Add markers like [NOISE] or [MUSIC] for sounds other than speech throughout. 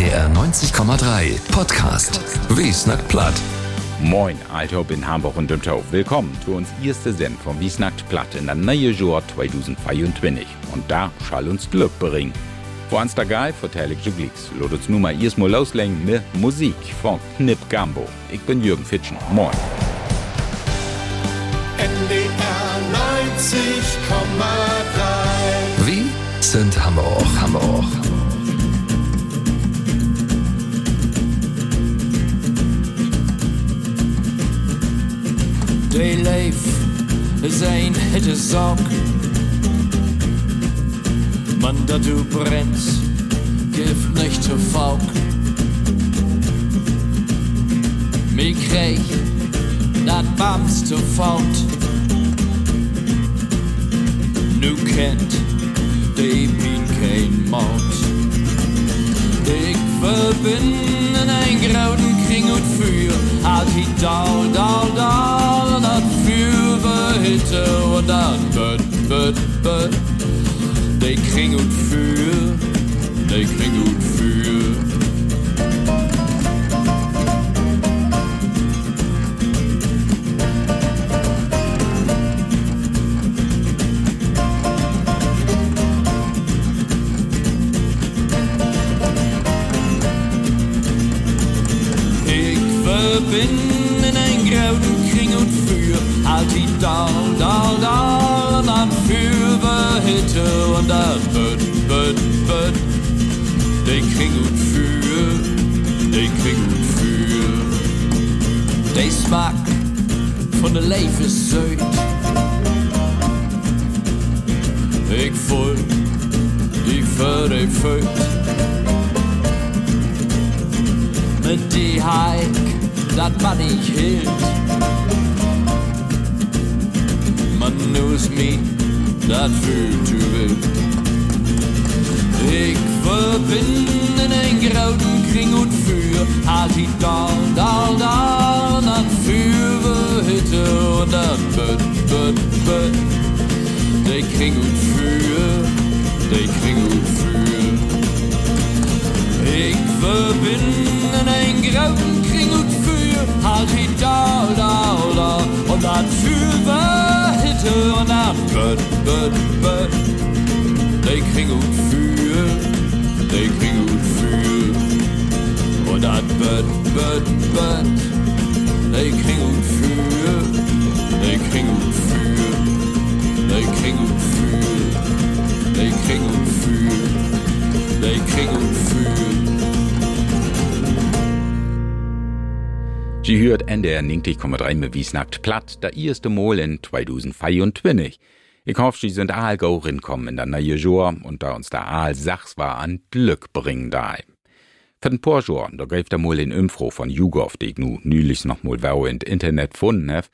NDR 90,3 Podcast. Wie snackt platt? Moin, Althob in Hamburg und dem Tau. Willkommen zu uns erste Send vom Wiesnackt Platt in der neue Jahr 2024. Und da schall uns Glück bringen. Vor uns da geil, vertell ich Juglix. Lot uns nun mal erstmal loslegen mit Musik von Knip Gambo. Ich bin Jürgen Fitschen. Moin. NDR 90,3 Wie sind Hamburg, Hamburg? Day leef zijn hitte zak. Man dat du brennst, gift nicht zu Fauk. Mir krieg dat Bams zu Faut. Nu kennt de bin kein Maut. Ich verbinden ein grauen Kring und Für, halt die Dal, wird, Hike, dat man ich hielt. Man knows me, dat fühlt du wild. Ich verbinde den grauen Kring und für halt die Dal, Dal, Dal, dann für Hitte und dann wird, wird, wird. De Kring und für, de Kring und für. Ich verbinde ein grauen Kring und für halt die da, da, da und dann für Hitte und dann wird, wird, wird. De Kring und für, de Kring und für und dann wird, wird, wird. De Kring Sie hört NDR 90,3 mit Wiesnackt platt, der erste Mal in 2024. Ich hoffe, Sie sind all go rinkommen in der neue Jahr und da uns der all Sachs war an Glück bringen da. Für den Jahren, da greift der mal in Info von YouGov, die ich nu nülich noch mal wow in Internet gefunden hab.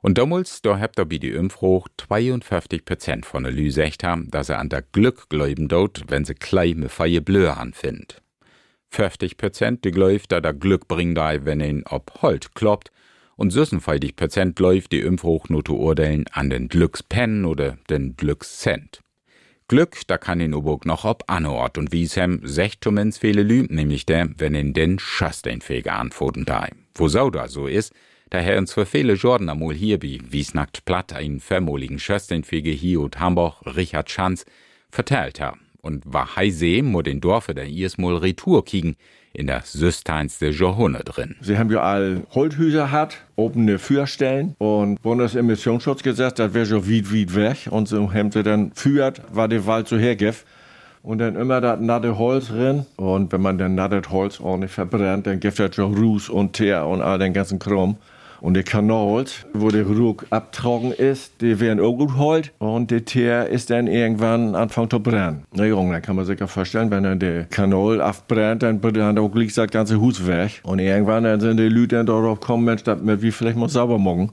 Und damals, da habt ihr bei die Info 52% von der Lü echt haben, dass er an der Glück gläuben dort, wenn sie kleine feie Blöhe anfindet. 50% die läuft, da der Glück bringt da, wenn ihn ob Holt kloppt, und 56% läuft die Impfhochnote urteilen an den Glückspen oder den Glückscent. Glück, da kann ihn Oburg noch ob Anort und wie es hem secht zumindest viele Lü, nämlich der, wenn ihn den Schasteinfähiger antworten da. Wo sau da so ist, daher uns für viele Jordan amol hier wie wie's nackt platt einen vermoligen Schasteinfähiger hier und Hamburg Richard Schanz verteilt haben und war heise mo den Dorfe der erstmal Retour kiegen in der süsteinste Johunne drin. Sie haben ja all Holthüser hat, offene Führstellen und Bundesemissionsschutzgesetz, das wäre so weit, weit weg und so haben sie dann führt, war der Wald so hergef. Und dann immer das natte Holz drin. Und wenn man dann nattes Holz ordentlich verbrennt, dann gibt das schon Ruß und Teer und all den ganzen Krumm. Und die Kanals, wo der Ruck abtrocken ist, die werden auch gut holt. Und der Teer ist dann irgendwann anfangen zu brennen. Na Junge, dann kann man sich ja vorstellen, wenn dann der Kanal abbrennt, dann brennt auch gleich das ganze Hus weg. Und irgendwann dann sind die Leute dann darauf kommen, Mensch, das wir vielleicht mal sauber machen.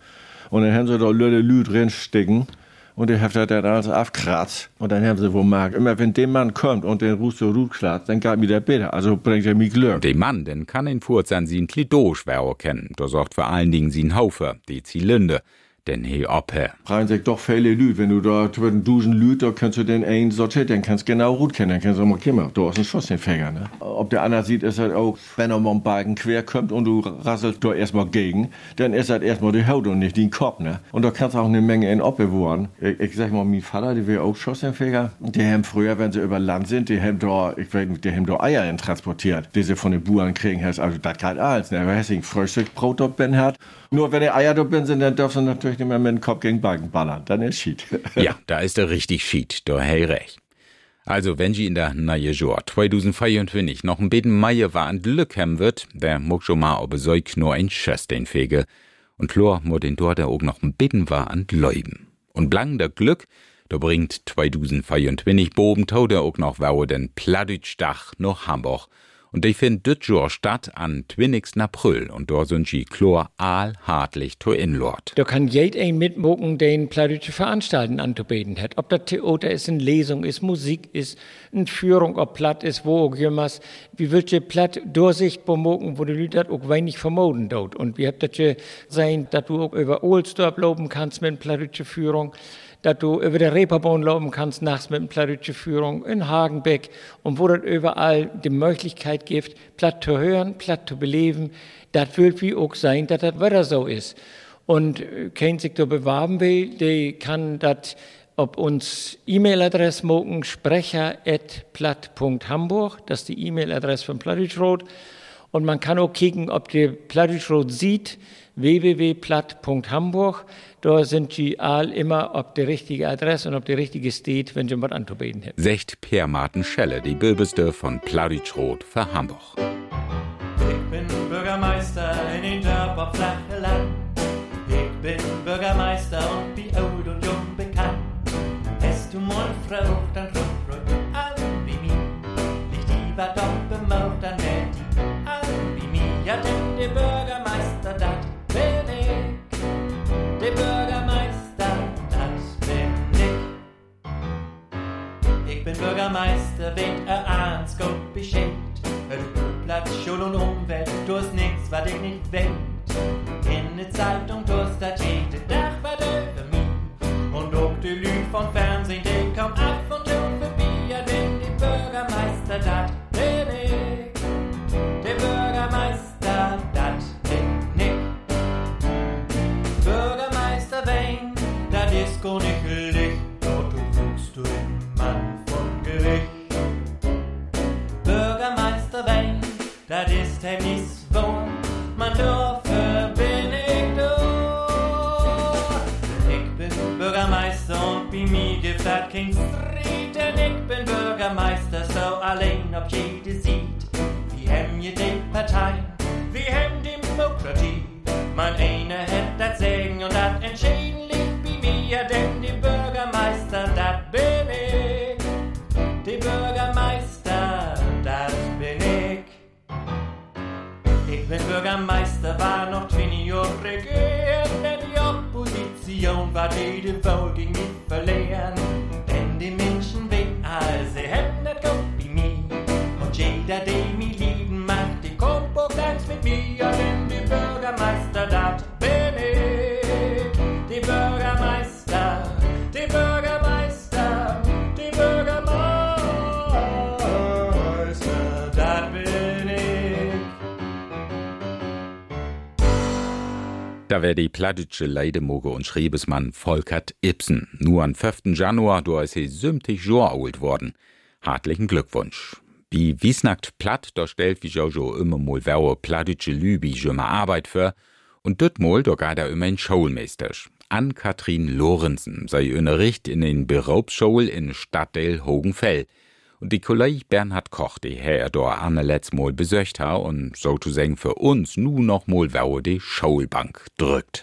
Und dann haben sie da Leute Lüt reinstecken. Und der hat dann alles abkratzt. Und dann haben sie wohl merkt, immer wenn der Mann kommt und den Ruf so gut klatzt, dann geht mir der besser. Also bringt er mich Glück. De Mann, den kann in Furz an sin Klidoschwer kennen. Da sorgt vor allen Dingen sin Haufe, die Zylinder. Denn he oppe. Rein sich doch viele Lüd. Wenn du da zwischen Dusen Lüd, da kannst du den einen sortieren, den kannst du genau gut kennen. Dann kannst du mal kimmer. Du hast einen Schuss den Fänger, ne? Ob der andere sieht, ist halt auch, wenn er mal einen Balken quer kommt und du rasselst da erstmal gegen, dann ist halt erstmal die Haut und nicht den Kopf, ne? Und da kannst du auch eine Menge in Oppe wohnen. Ich, ich sag mal, mein Vater, der wäre auch Schussenfänger. Die haben früher, wenn sie über Land sind, die haben da, ich weiß nicht, die haben da Eier in transportiert, die sie von den Buren kriegen. Also, das geht alles, ne? Weil Frühstück dort bin hat. Nur wenn die Eier dort sind, dann dürfen sie natürlich nicht mehr mit dem Kopf gegen Balken ballern. Dann ist Schied. [LAUGHS] ja, da ist er richtig Schied. Da hey recht. Also, wenn sie in der neue Jahr 2024 noch ein bisschen Meier war und Glück haben wird, der muss schon mal ob so nur ein Schuss den Fege. Und klar, mo den dort der auch noch ein bisschen war und Leuben. Und blang der Glück, da bringt 2024 boben tau der auch noch wow den Plattdütschdach nach Hamburg. Und ich find dit Jahr statt an 20. April und da sind sie chlor all hartlich to inlord. Da kann jeder ein mitmoken, den plattdeutsche Veranstalten anzubeten hat. Ob das Theater ist, eine Lesung ist, Musik ist, eine Führung, ob platt ist, wo auch jemals. Wie willst du platt durchsichtbar moken, wo die Leute auch wenig vermoden dort. Und wie habt das sein, dass du auch über Ohlsdorf loben kannst mit plattdeutsche Führung dass du über der Reeperbahn laufen kannst, nachts mit einer Führung in Hagenbeck und wo das überall die Möglichkeit gibt, platt zu hören, platt zu beleben. Das wird wie auch sein, dass das weiter so ist. Und äh, kein sich bewerben will, der kann das ob uns E-Mail-Adresse mogen, sprecher.platt.hamburg, das ist die E-Mail-Adresse von Plattdeutschrot. Und man kann auch kicken, ob der Plattdeutschrot sieht, www.platt.hamburg. Da sind die all immer ob die richtige Adresse und ob die richtige steht, wenn sie was anzubeten haben. Secht Per Martin Schelle, die Böbeste von Plaritschroth für Hamburg. Ich bin Bürgermeister in den auf flache Land. Ich bin Bürgermeister und wie old und jung bekannt. Hast du mal Frau, Bürgermeister, wen er ans Gott beschenkt. Du Schul und Umwelt, du hast nix, was ich nicht will. In der Zeitung tust das jede Tag was über mich. Und auch die Lüge von Fernsehen, die kommen ab und zu vorbei. Ja, denn die Bürgermeister, das bin ich. Der Bürgermeister, das bin ich. Bürgermeister Wayne, das ist gar nicht das ist heim nicht wohn, man dürfe bin ich du. Ich bin Bürgermeister und bei mir gibt das Street, denn ich bin Bürgermeister, so allein ob jede sieht. Wir haben je die Parteien, wir haben Demokratie. Mein einer hat Wohl gegen mich verlieren. Denn die Menschen wegen all, sie hätten das gut bei mir. Und jeder, der mich lieben mag, die kommt auch ganz mit mir, Da wär die plattdütsche Leidemoge und Schriebesmann Volkert Ibsen. Nur am 5. Januar, da ist he 70 Jahr alt worden. Hartlichen Glückwunsch. Wie wiesnackt platt, da stellt wie schon immer mal wer plattdütsche Lübi mal Arbeit für. Und dort mal, da geht er immer ein Schulmeister. Ann-Kathrin Lorenzen sei Richt in den Beraubsschule in Stadtteil Hogenfell. Und die Kollege Bernhard Koch, die her da Anne letzt Mal besöcht ha und so zu sagen für uns nu noch mal wer die Schulbank drückt.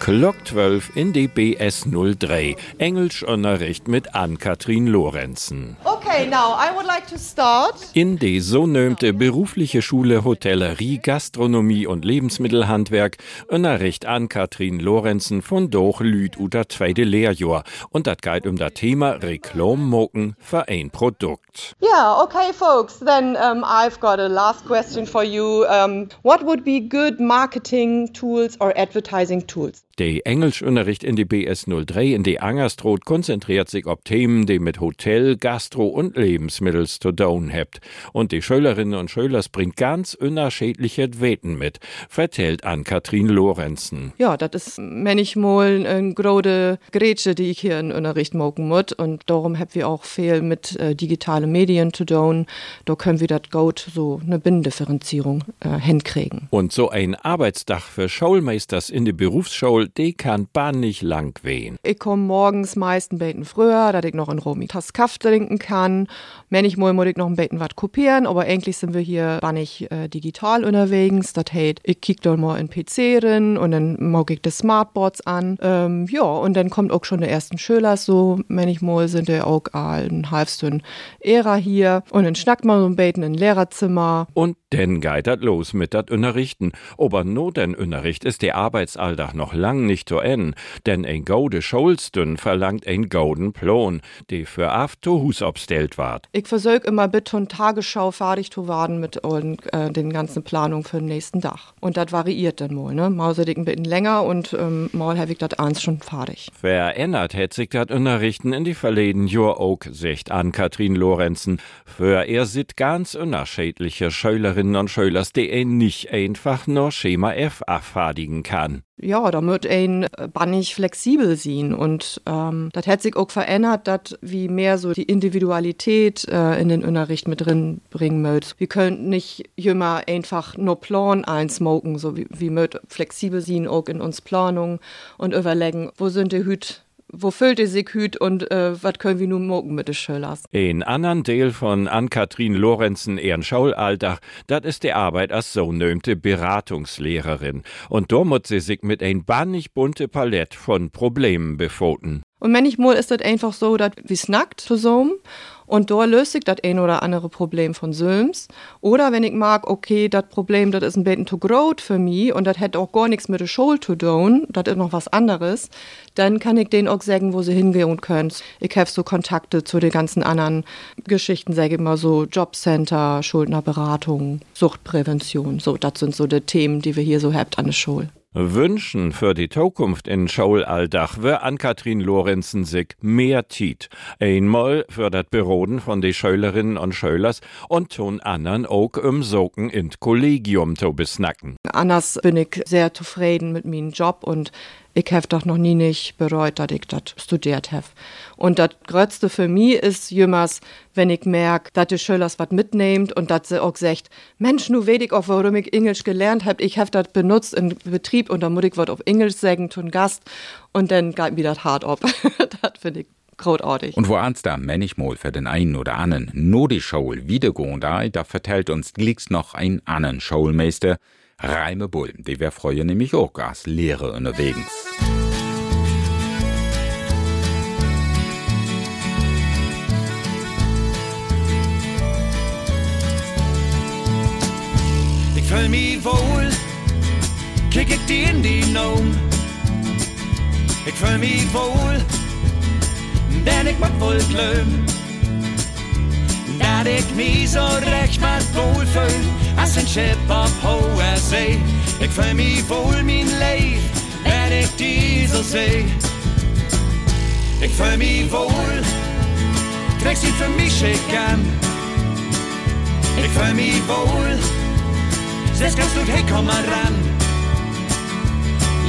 Glock 12 in die BS 03. Englischunterricht mit Ann-Kathrin Lorenzen. Okay. Okay, now I would like to start. In die so nömte berufliche Schule Hotellerie, Gastronomie und Lebensmittelhandwerk unterricht an Katrin Lorenzen von Doch Lüd uter zweite Lehrjahr. Und das geht um das Thema Reklammoken für ein Produkt. Yeah, okay, folks. Then um, I've got a last question for you. Um, what would be good marketing tools or advertising tools? Der Englischunterricht in die BS03 in die Angerstroth konzentriert sich auf Themen, die mit Hotel, Gastro und Lebensmittel zu tun habt. Und die Schülerinnen und Schüler bringt ganz unterschiedliche Weten mit, vertellt an Katrin Lorenzen. Ja, das ist manchmal eine große Grätsche, die ich hier in Unterricht machen muss. Und darum haben wir auch viel mit äh, digitalen Medien zu tun. Da können wir das gut so eine Binnendifferenzierung äh, hinkriegen. Und so ein Arbeitsdach für Schulmeisters in die Berufsschule, die kann bannig lang wehen. Ich komme morgens meist ein bisschen früher, dass ich noch in Romi Tass Kaffee trinken kann. Manchmal muss ich noch ein bisschen was kopieren, aber eigentlich sind wir hier bannig äh, digital unterwegs. Das heißt, ich kick dann mal in PC rein und dann mag ich die Smartboards an. Ähm, ja, und dann kommt auch schon der ersten Schüler so. Manchmal sind der auch ein halbstund Ära hier und dann schnackt man so ein bisschen in Lehrerzimmer. Und dann geht das los mit dat Unterrichten. Aber no den Unterricht ist der Arbeitsalltag noch lang nicht zu Ende, denn ein gaude Schulstün verlangt ein gauden Plan, die für aft to Hus obstellt ward. Ich versuche immer bitte und Tagesschau fertig zu werden mit und, äh, den ganzen Planungen für den nächsten Tag. Und das variiert dann mal, ne? Mal ich ein bisschen länger und ähm, mal habe ich das eins schon fertig. Verändert hätt sich dat Unterrichten in die verleden Jahr auch, secht an Katrin Lorenzen. Für er sit ganz unterschiedliche Schülerinnen und Schülers, die ein nicht einfach nur Schema F abfertigen kann. Ja, da ein äh, bannig flexibel sein und ähm, das hat sich auch verändert, dass wie mehr so die Individualität äh, in den Unterricht mit drin bringen mögt. Wir können nicht immer einfach nur Plan einsmoken, so wie, mögt flexibel sein auch in uns Planung und überlegen, wo sind die Hüt wo füllt ihr sich hüt und äh, was können wir nun morgen mit den Schülers? Ein anderen Teil von Ann-Kathrin Lorenzen ehren Schaulalltag, das ist die Arbeit als so nömte Beratungslehrerin. Und da muss sie sich mit ein bannig bunte Palette von Problemen befoten. Und manchmal ist das einfach so, dass wir snackt zusammen und da löst sich das ein oder andere Problem von Söms. Oder wenn ich mag, okay, das Problem, das ist ein bisschen zu groß für mich und das hat auch gar nichts mit der Schule zu tun, das ist noch was anderes, dann kann ich denen auch sagen, wo sie hingehen können. Ich habe so Kontakte zu den ganzen anderen Geschichten, sage ich mal so Jobcenter, Schuldnerberatung, Suchtprävention. So, das sind so die Themen, die wir hier so habt an der Schule. Wünschen für die Zukunft in Schaulalldach wär an Katrin Lorenzen sich mehr Tiet. Einmal für das Beroden von de Schülerinnen und Schülers und tun anderen auch im Soken in Kollegium zu besnacken. Anders bin ich sehr zufrieden mit meinem Job und ich habe doch noch nie nicht bereut, dass ich das studiert habe. Und das Größte für mich ist jemals, wenn ich merke, dass die Schüler was mitnehmt und dass sie auch sagt, Mensch, nu weet ich auch, warum ich Englisch gelernt habe. Ich habe das benutzt im Betrieb und da muss ich was auf Englisch sagen, tun Gast und dann geht mir das hart ab. [LAUGHS] das finde ich großartig. Und wo ans da manchmal für den einen oder anderen nur die Schule wiedergehen da, da vertellt uns glicks noch ein anderen Schulmeister, Reime Bull, die wär freue nämlich auch als Lehre unterwegs. Ik fühl mich wohl, kick ich die in die Noom. Ich fühl mich wohl, denn ich mag wohl glöm. Dat ik mich so recht mal wohl fühl, als ein Schiff auf hoher See. Ich fühl mich wohl mein Leib, wenn ich die so seh. Ich fühl mich wohl, träg sie für mich schick an. Ich fühl mich wohl, Selbst ganz gut, hey, komm mal ran.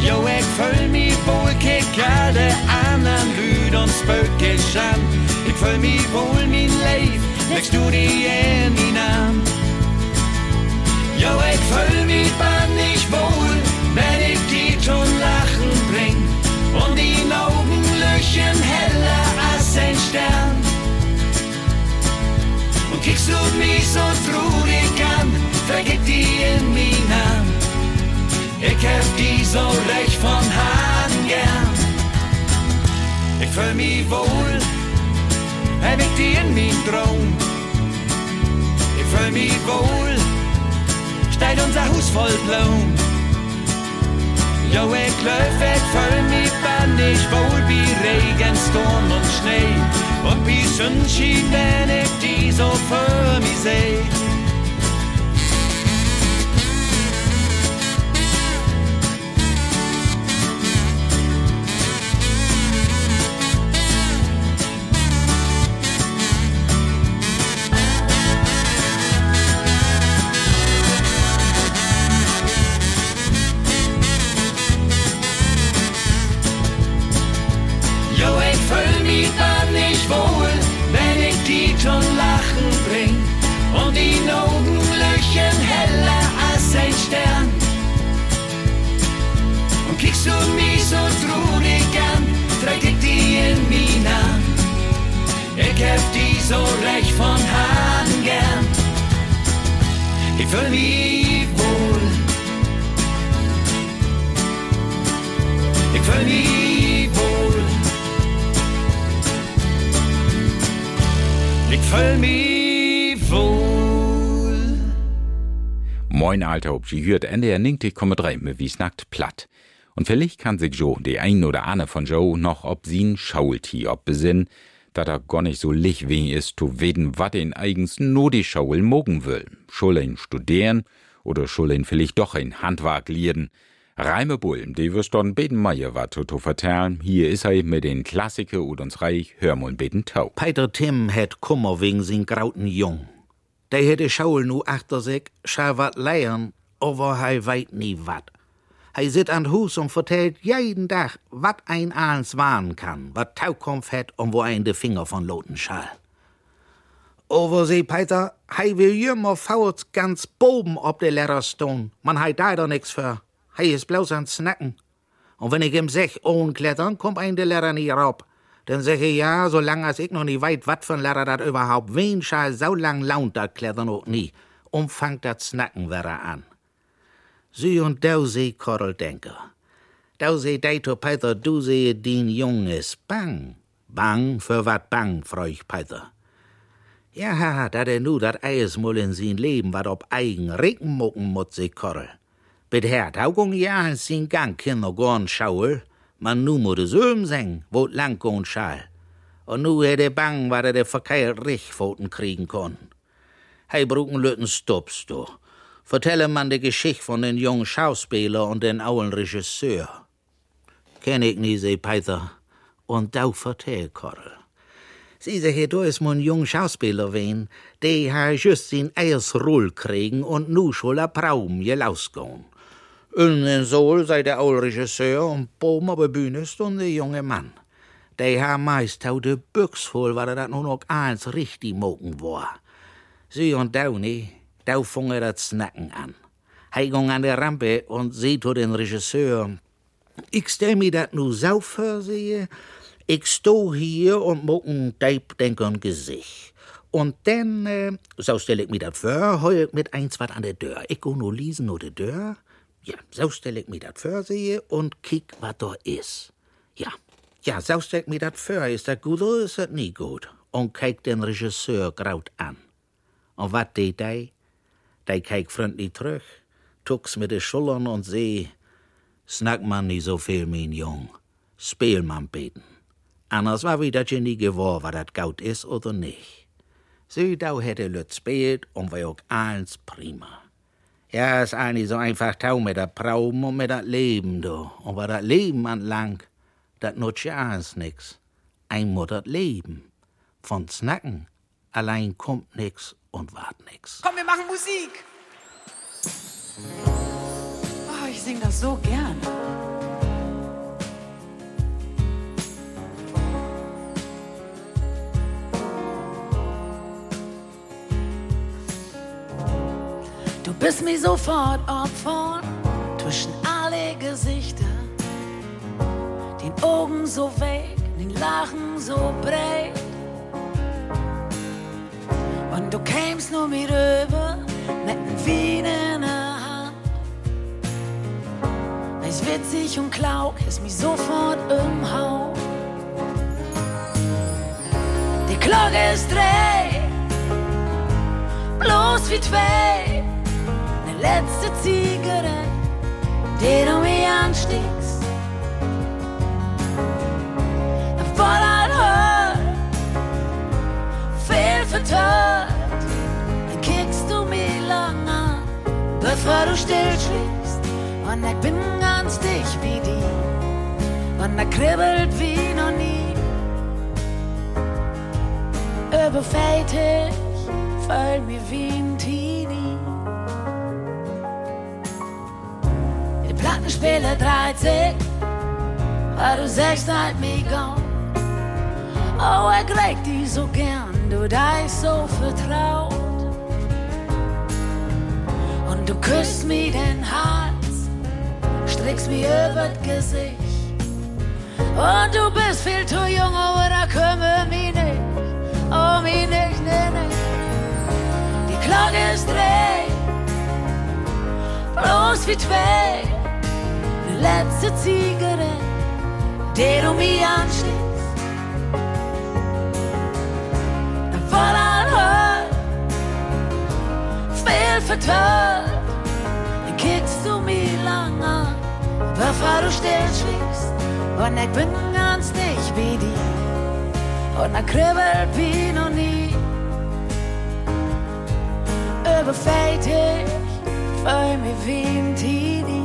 Jo, ich fühl mich wohl, kick alle anderen Lüd und spökisch an. Ich fühl mich wohl, mein Leib, legst du die in die Arm. Jo, ich fühl mich bannig wohl, wenn ich die schon lachen bring. Und die Augen löchen heller als ein Stern. Und kickst du mich so traurig an, vergib die in mich Namen. Ich hab die so recht von Hagen gern. Ich fühl mich wohl, heb ik die in mijn droom. Ik fühl mich wohl, steht unser Haus voll Blumen. Jo, ich läuf, ich fühl mich wenn ich wohl wie Regen, Sturm und Schnee. Und wie Sonnenschein, wenn ich die so für mich seh. Und die Augen löchen heller als ein Stern. Und kickst du mich so traurig an, träg ich die in mich an. Ich hab die so recht von Hand gern. Ich fühl mich wohl. Ich fühl mich wohl. Ich fühl mich Moin Alter, ob sie hört, Ende er ningt, ich komme drei, mir wie's nackt platt. Und vielleicht kann sich Joe, die ein oder andere von Joe, noch ob sie'n Schaulti ob besinn, da er gar nicht so lich wie ist, zu weden, wat ihn eigens nur die Schaul mogen will. Schul ihn studieren oder schul ihn vielleicht doch ein Handwerk lieden. Reime Bullen, die wirst dann beten Meier wat zu vertellen. Hier is er mit den Klassiker und uns reich, hör mal beten tau. Peter Tim het Kummer wegen sin grauten Jung. Der hätte Schaul nu achter sich, schau wat leiern, aber hei weit nie wat. Hei sit an Hus und vertellt jeden Tag, wat ein Ahns warnen kann, wat Taukampf het und wo ein de Finger von loten schall. Aber sie, Peter, hei will jümmer fault ganz boben ob de Letterstone. Man hei da doch nix für. Hei is bloß an Snacken. Und wenn ich ihm sech, ohn klettern, kommt ein de Lehrer nie raub. Dann sag ich, ja, solange als ich noch nie weit, wat ein Lehrer dat überhaupt wen schall so lang launt dat klettern auch nie. Umfangt dat Snacken wäre an. Sie und dau sie Korrel Denker. Dau sie dei to Peter, du sehe din Junges bang. Bang, für wat bang, freuch Peter. Ja, dat er nu dat Eis mul in sin Leben wat ob eigen Regen mucken mut sie Korrel. Bit her, taugung ja in sin Gang kinder gorn Schaul, man nu mu de Söm seng, wo lang gorn schall. Und nu hätte bang, wat er de verkeilt Richfoten kriegen konn. Hei löten stoppst du. Vertelle man de Geschichte von den jungen Schauspieler und den auen Regisseur. Kenn ich nie, se Peter. Und dau vertell, Korrel. Sie se hier, du is mon jung Schauspieler wen, de ha just sin eiers Roll kriegen und nu schul a Praum gelausgån. Unnen Sol sei der aul Regisseur und auf der Bühne stund der junge Mann. De ha meist hau de Büchs voll, weil er dat nun auch eins richtig mogen war. Sie und Downey, da fing er das Snacken an. Hei ging an der Rampe und sieht zu den Regisseur, ich stell mir dat nu sau versehe, ich sto hier und mo ein Deibdenkern Gesicht. Und dann, äh, so stell ich mir dat vor, heu ich mit eins wat an der Tür. Ich go nur lesen nur de Tür. Ja, so stell ich mir dat vor sehe und kick wat da is. Ja, ja, so stell ich mir dat vor. Ist dat gut oder ist dat nie gut? Und kijk den Regisseur graut an. Und wat deed hij? Hij keek freundlich terug, tucks mit de Schultern und seh, snack man nie so viel, mein Jung. Speel man beten. Anders war wie dat je nie gewor, wat dat goud is oder nicht. Sie dau hätte lüt spät und war auch eins prima. Ja, ist eigentlich so einfach tau mit der Praum und mit dat Leben, do. Und war dat Leben anlang, dat nutzt ja eins nix. Ein muss dat Leben. Von Snacken allein kommt nix und wart nix. Komm, wir machen Musik. Oh, ich sing das so gern. Bist mir sofort Opfer zwischen alle Gesichter. Den Augen so weg, den Lachen so breit. Und du kämst nur mir rüber mit nem Wien in der Hand. Ist witzig und klaug, ist mich sofort im Haus. Die Glocke ist drei, bloß wie zwei. Letzte Zigarette, die du mir anstiegst. Voller Hör, viel vertört, dann kickst du mir lang an, bevor du still schläfst. Und ich bin ganz dicht wie die, und er kribbelt wie noch nie. Überfältig, voll mir wie Plattenspieler dreht sich, weil du sagst halt mich gone. Oh, er kriegt die so gern, du da so vertraut. Und du küsst mir den Hals, strickst mir über das Gesicht. Und du bist viel zu jung, aber da kümmere mich nicht. Oh, mich nicht, nee, nee. Die Glocke ist drei, bloß wie zwei. Letzte Zigarette, die du mir ansteckst. voller Hör, viel vertört, dann kickst du mir lang an, bevor du still. Und ich bin ganz dicht wie die, und er kribbelt wie noch nie. Überfältig, voll mir wie ein Teenie.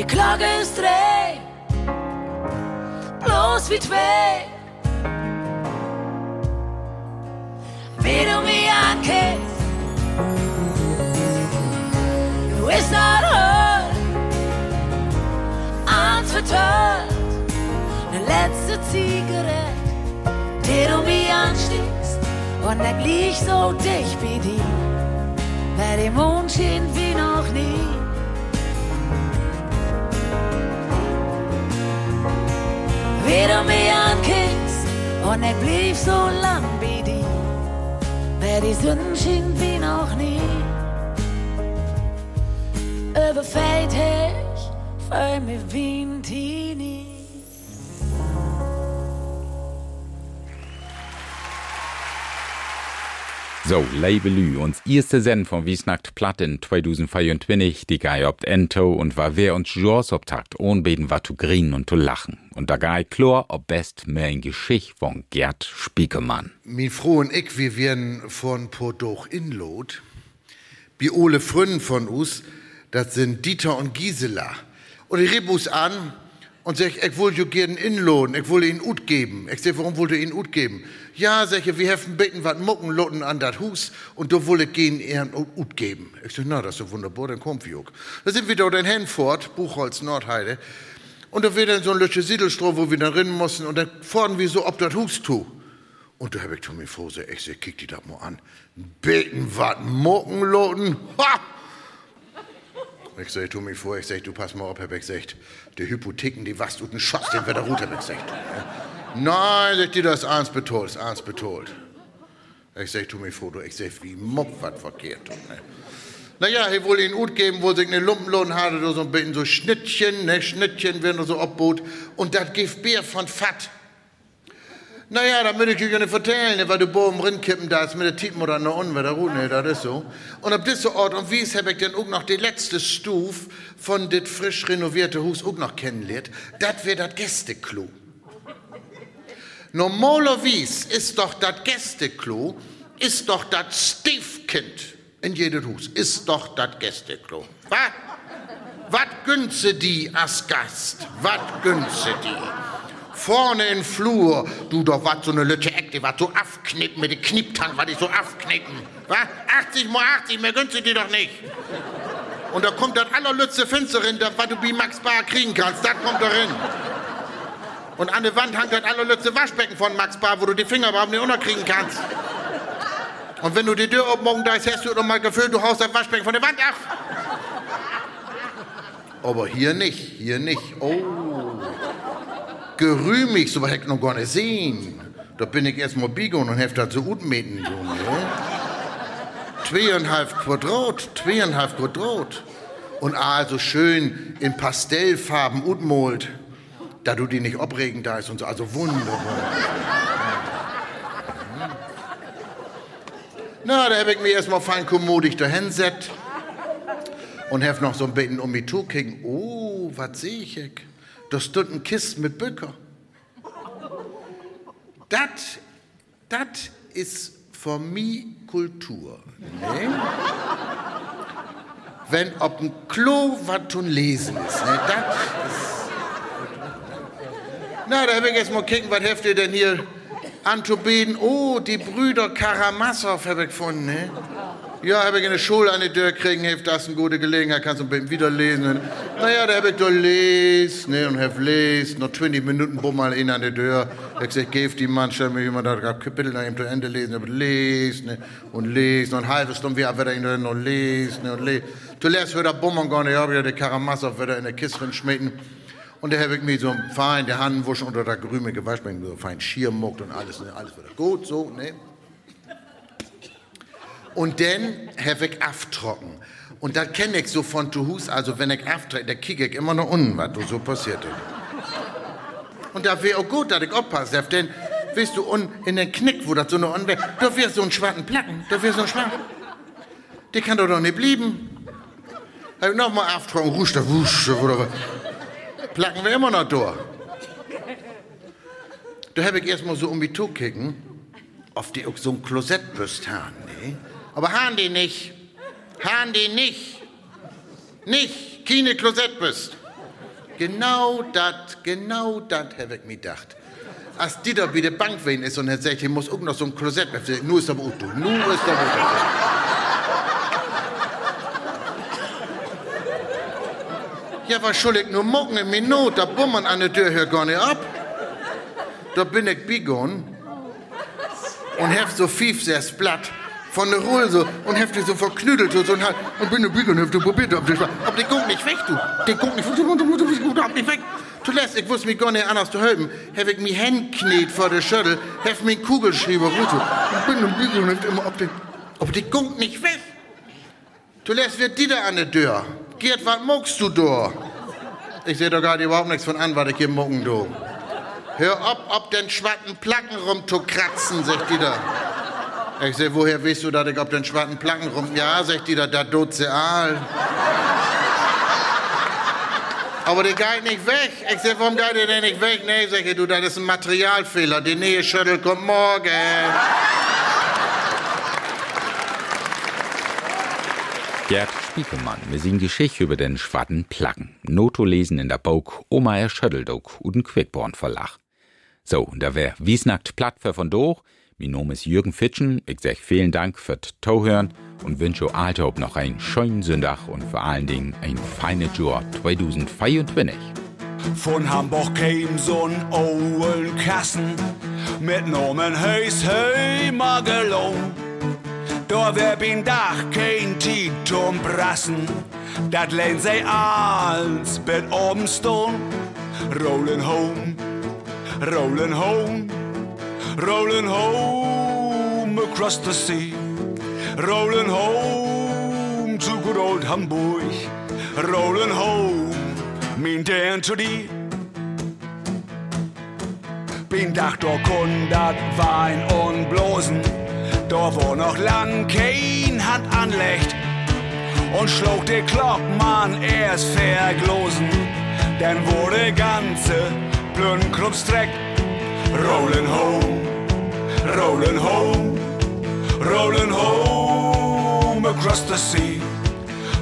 Die Glocke ist drei, bloß wie zwei. wie du mich ankennst. Du bist not hurt, eins vertört, eine letzte Zigarette, die du mich anstiegst. Und ich lieg so dicht wie die, bei dem Mond schien wie noch nie. Wie du mich ankennst, und ich blieb so lang wie die wer die Sünden schien wie noch nie. Überfältig, voll mir wie ein Teenie. So, Labelü, uns erste Send von Wiesnackt Platt in 2024, die Gei obt Ento und war wer uns Jors obtakt, ohne war zu grien und zu lachen. Und da Gei chlor ob best mehr ein Geschicht von Gerd Spiekemann. Mi und ich, wir werden von Pordoch Inlot. Bi ole Frünnen von us, das sind Dieter und Gisela. Und ich rebus an und sag, ich will jo gern inlohn, ich will ihn ut geben. Ich sag, warum wollt ihr ihn ut geben? Ja, sag ich, wir haben bitten, wat mucken lotten an dat Hus und du wolle gehen ihren ut geben. Ich sag, na, das ist so wunderbar, dann kommt wir auch. Da sind wir da in Henfort, Buchholz, Nordheide. Und da wird dann so ein Lösche Siedelstroh, wo wir dann rinnen mussten und dann fordern wir so, ob das Hus tu. Und da hab ich zu mir vor, ich sag, kick die da mal an. Beten, wat mucken lotten, ha! Ich sag, tu mir vor, ich sag, du pass mal auf, hab ich gesagt, die Hypotheken, die wachst und einen Schuss, den wird der Rute, hab ich gesagt. Nein, sagt die, das ist eins betont, ist eins betont. Ich sag, tu mir vor, du, ich sag, wie muck was verkehrt. Ne? Naja, ich wollte ihn gut geben, wo sich eine Lumpenlohn hatte, so ein bisschen so Schnittchen, ne, Schnittchen werden so abbot, und das gibt Bier von Fett. Naja, da möchte ich dir nicht erzählen, ne, weil du oben rinkippen da ist mit der noch unten, der Ruhe, ne, das ist so. Und ab dieser Ort und Wies habe ich dann auch noch die letzte Stufe von dit frisch renovierte Hus auch noch kennengelernt. Das wäre das Gästeklo. Normalerweise ist doch das Gästeklo, ist doch das Stiefkind in jedem Hus, ist doch das Gästeklo. Was? Was günze die als Gast? Was günze die? Vorne in Flur, du doch wat so eine Lütte Eck, die wat so aufknippen mit den Knieptank, wat die so aufknippen. Was? 80 mal 80, mehr günze die doch nicht. Und da kommt das allerletzte Fensterin, das was du bei Max Bar kriegen kannst, das kommt da rein. Und an der Wand hängt das allerletzte Waschbecken von Max Bar, wo du die Finger überhaupt nicht unterkriegen kannst. Und wenn du die Tür morgen da hast du doch mal gefühlt, du haust das Waschbecken von der Wand ab. Aber hier nicht, hier nicht. Oh. Gerühmig, so hätte ich noch gar nicht sehen. Da bin ich erst mal biegen und hef das so gut meten. So, ne? Zweieinhalb Quadrat, zweieinhalb Quadrat. Und also schön in Pastellfarben utmolt. da du die nicht opregen da ist und so. Also wunderbar. Na, da habe ich mich erstmal fein kommodig dahin set und hab noch so ein bisschen um mich zu kicken. Oh, was sehe ich? Da stund ein Kisten mit Böcker. Das, das ist für mich Kultur. Ne? Wenn auf dem Klo was zu lesen ist. Ne? Das ist. Na, da hab ich erst mal kicken, was habt ihr denn hier anzubeten? Oh, die Brüder Karamassow hab ich gefunden. Ne? Ja, habe ich in der Schule eine Tür kriegen, hilft das eine gute Gelegenheit, kannst du ein bisschen wieder lesen. Naja, da habe ich doch lesen, ne, und hab lesen, noch 20 Minuten bummel in an der Tür. Ich gesagt, gib die Mann, stell mir jemand das Kapitel nach ihm zu Ende lesen, hab lesen, ne, und lesen, und halbe Stunde wieder wieder in der noch lesen, ne, und lesen. Zuletzt wird der Bummel gehen, ich habe ja die Karamassow wieder in der Kiste schmieden. Und da habe ich mir so fein die Hand wuschen unter der Grüme gewaschen, so fein Schirmuckt und alles, ne, alles wieder gut, so, ne. Und dann habe ich aftrocken. Und das kenne ich so von zu Hus, also wenn ich aftrocken, da kicke ich immer noch unten, was so passiert ist. Und da wäre auch gut, dass ich aufpasse, denn, weißt du, un, in den Knick, wo das so noch anwäre, da wäre so ein schwarzen Platten, da wäre so ein schwarzen. Die kann doch noch nicht blieben. Hab ich nochmal aftrocken, rusch, da wusch, oder Placken wir immer noch da. Da habe ich erstmal so um die Tour kicken, auf die auch so ein Klosettbüst haben, ne? Aber haben die nicht. Haben die nicht. Nicht. Keine Klosettbüst. Genau das, genau das habe ich mir gedacht. Als die da bei der Bank wen ist und er sagt, hier muss auch noch so ein Klosett, nur ist aber auch du, nur ist aber auch Ja, was soll ich nur mucken in Minute? Da bummern an der Tür hier gar nicht ab. Da bin ich bigon und hab so fief sechs Blatt von der Ruhe so und die so verknüdelt so, und, halt, und bin ein bigon und die probiert, ob die, ob die guckt nicht weg, du. Die guckt nicht weg, du, hab nicht weg. Zuletzt, ich wusste mich gar nicht anders zu helfen, hab ich mich Händknet vor der Schüttel, hab mir Kugelschreiber runter und bin ein bigon und immer, ob die, ob die guckt nicht weg. Zuletzt wird die da an der Tür. Gerd, was muckst du da? Ich seh doch gerade überhaupt nichts von an, was ich hier mucken, du. Hör ab, ob den schwarzen Placken rumzukratzen, sagt die da. Ich seh, woher weißt du, dass ich auf den schwarzen Placken rum... Ja, sagt die da, da doze Aal. Aber die geht nicht weg. Ich seh, warum geht ihr denn nicht weg? Nee, sag ich, du, das ist ein Materialfehler. Die Nähe-Shuttle kommt morgen. Gerd Spiekemann mit sin Geschichte über den schwatten Placken. Noto lesen in der Bauch Oma er Schötteldog und Quickborn Verlag. So, und da wär Wiesnackt Plattfer von doch. Mein Name ist Jürgen Fitschen. Ich sag vielen Dank fürs Tauhören und wünsche Althob noch einen schönen Sonntag und vor allen Dingen ein feines Jahr 2024. Von Hamburg käm so'n Owen Kassen mit Nomen Heis Heimagelon. Da wär bin Dach kein Tiet zum Brassen, dat lehnt sei als Bett oben stone. Rolling home, rolling home, rolling home across the sea. Rolling home to good old Hamburg, rolling home, min Dan to die. Bin Dach doch hundert Wein und Blosen da wo noch lang kein Hand anlegt und schlug der Glockmann erst verglosen, dann wurde ganze Blönclubs Dreck. Rolling home, rolling home, rolling home across the sea,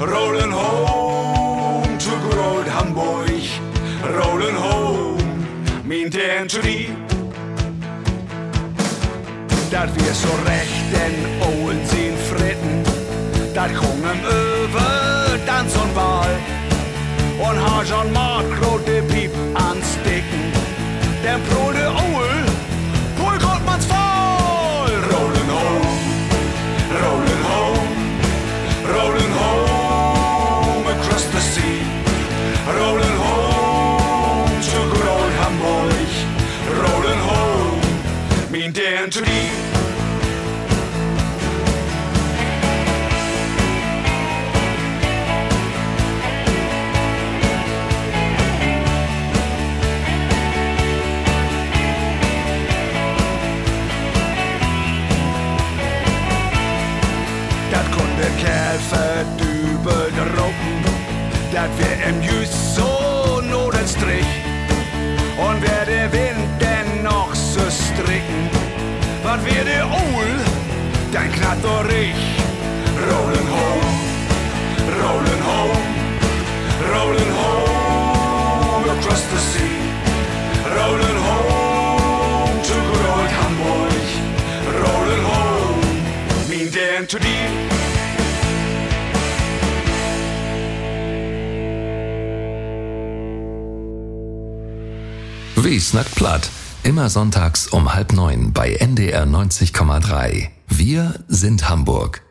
rolling home to good old Hamburg, rolling home, mean to die dat wir so recht den Owen sehen fritten, dat kommen über dann so Ball und ha schon mal rote Piep anstecken, der Brode dat wir im Jüss so nur den Strich. Und wer der Wind denn noch so stricken, was wir der Ohl, dann knallt doch ich. Rolling home, rolling home, rolling home across the sea, rolling home to good old Hamburg, rolling home, mean Dan to deep. Wie snackt platt? Immer sonntags um halb neun bei NDR 90,3. Wir sind Hamburg.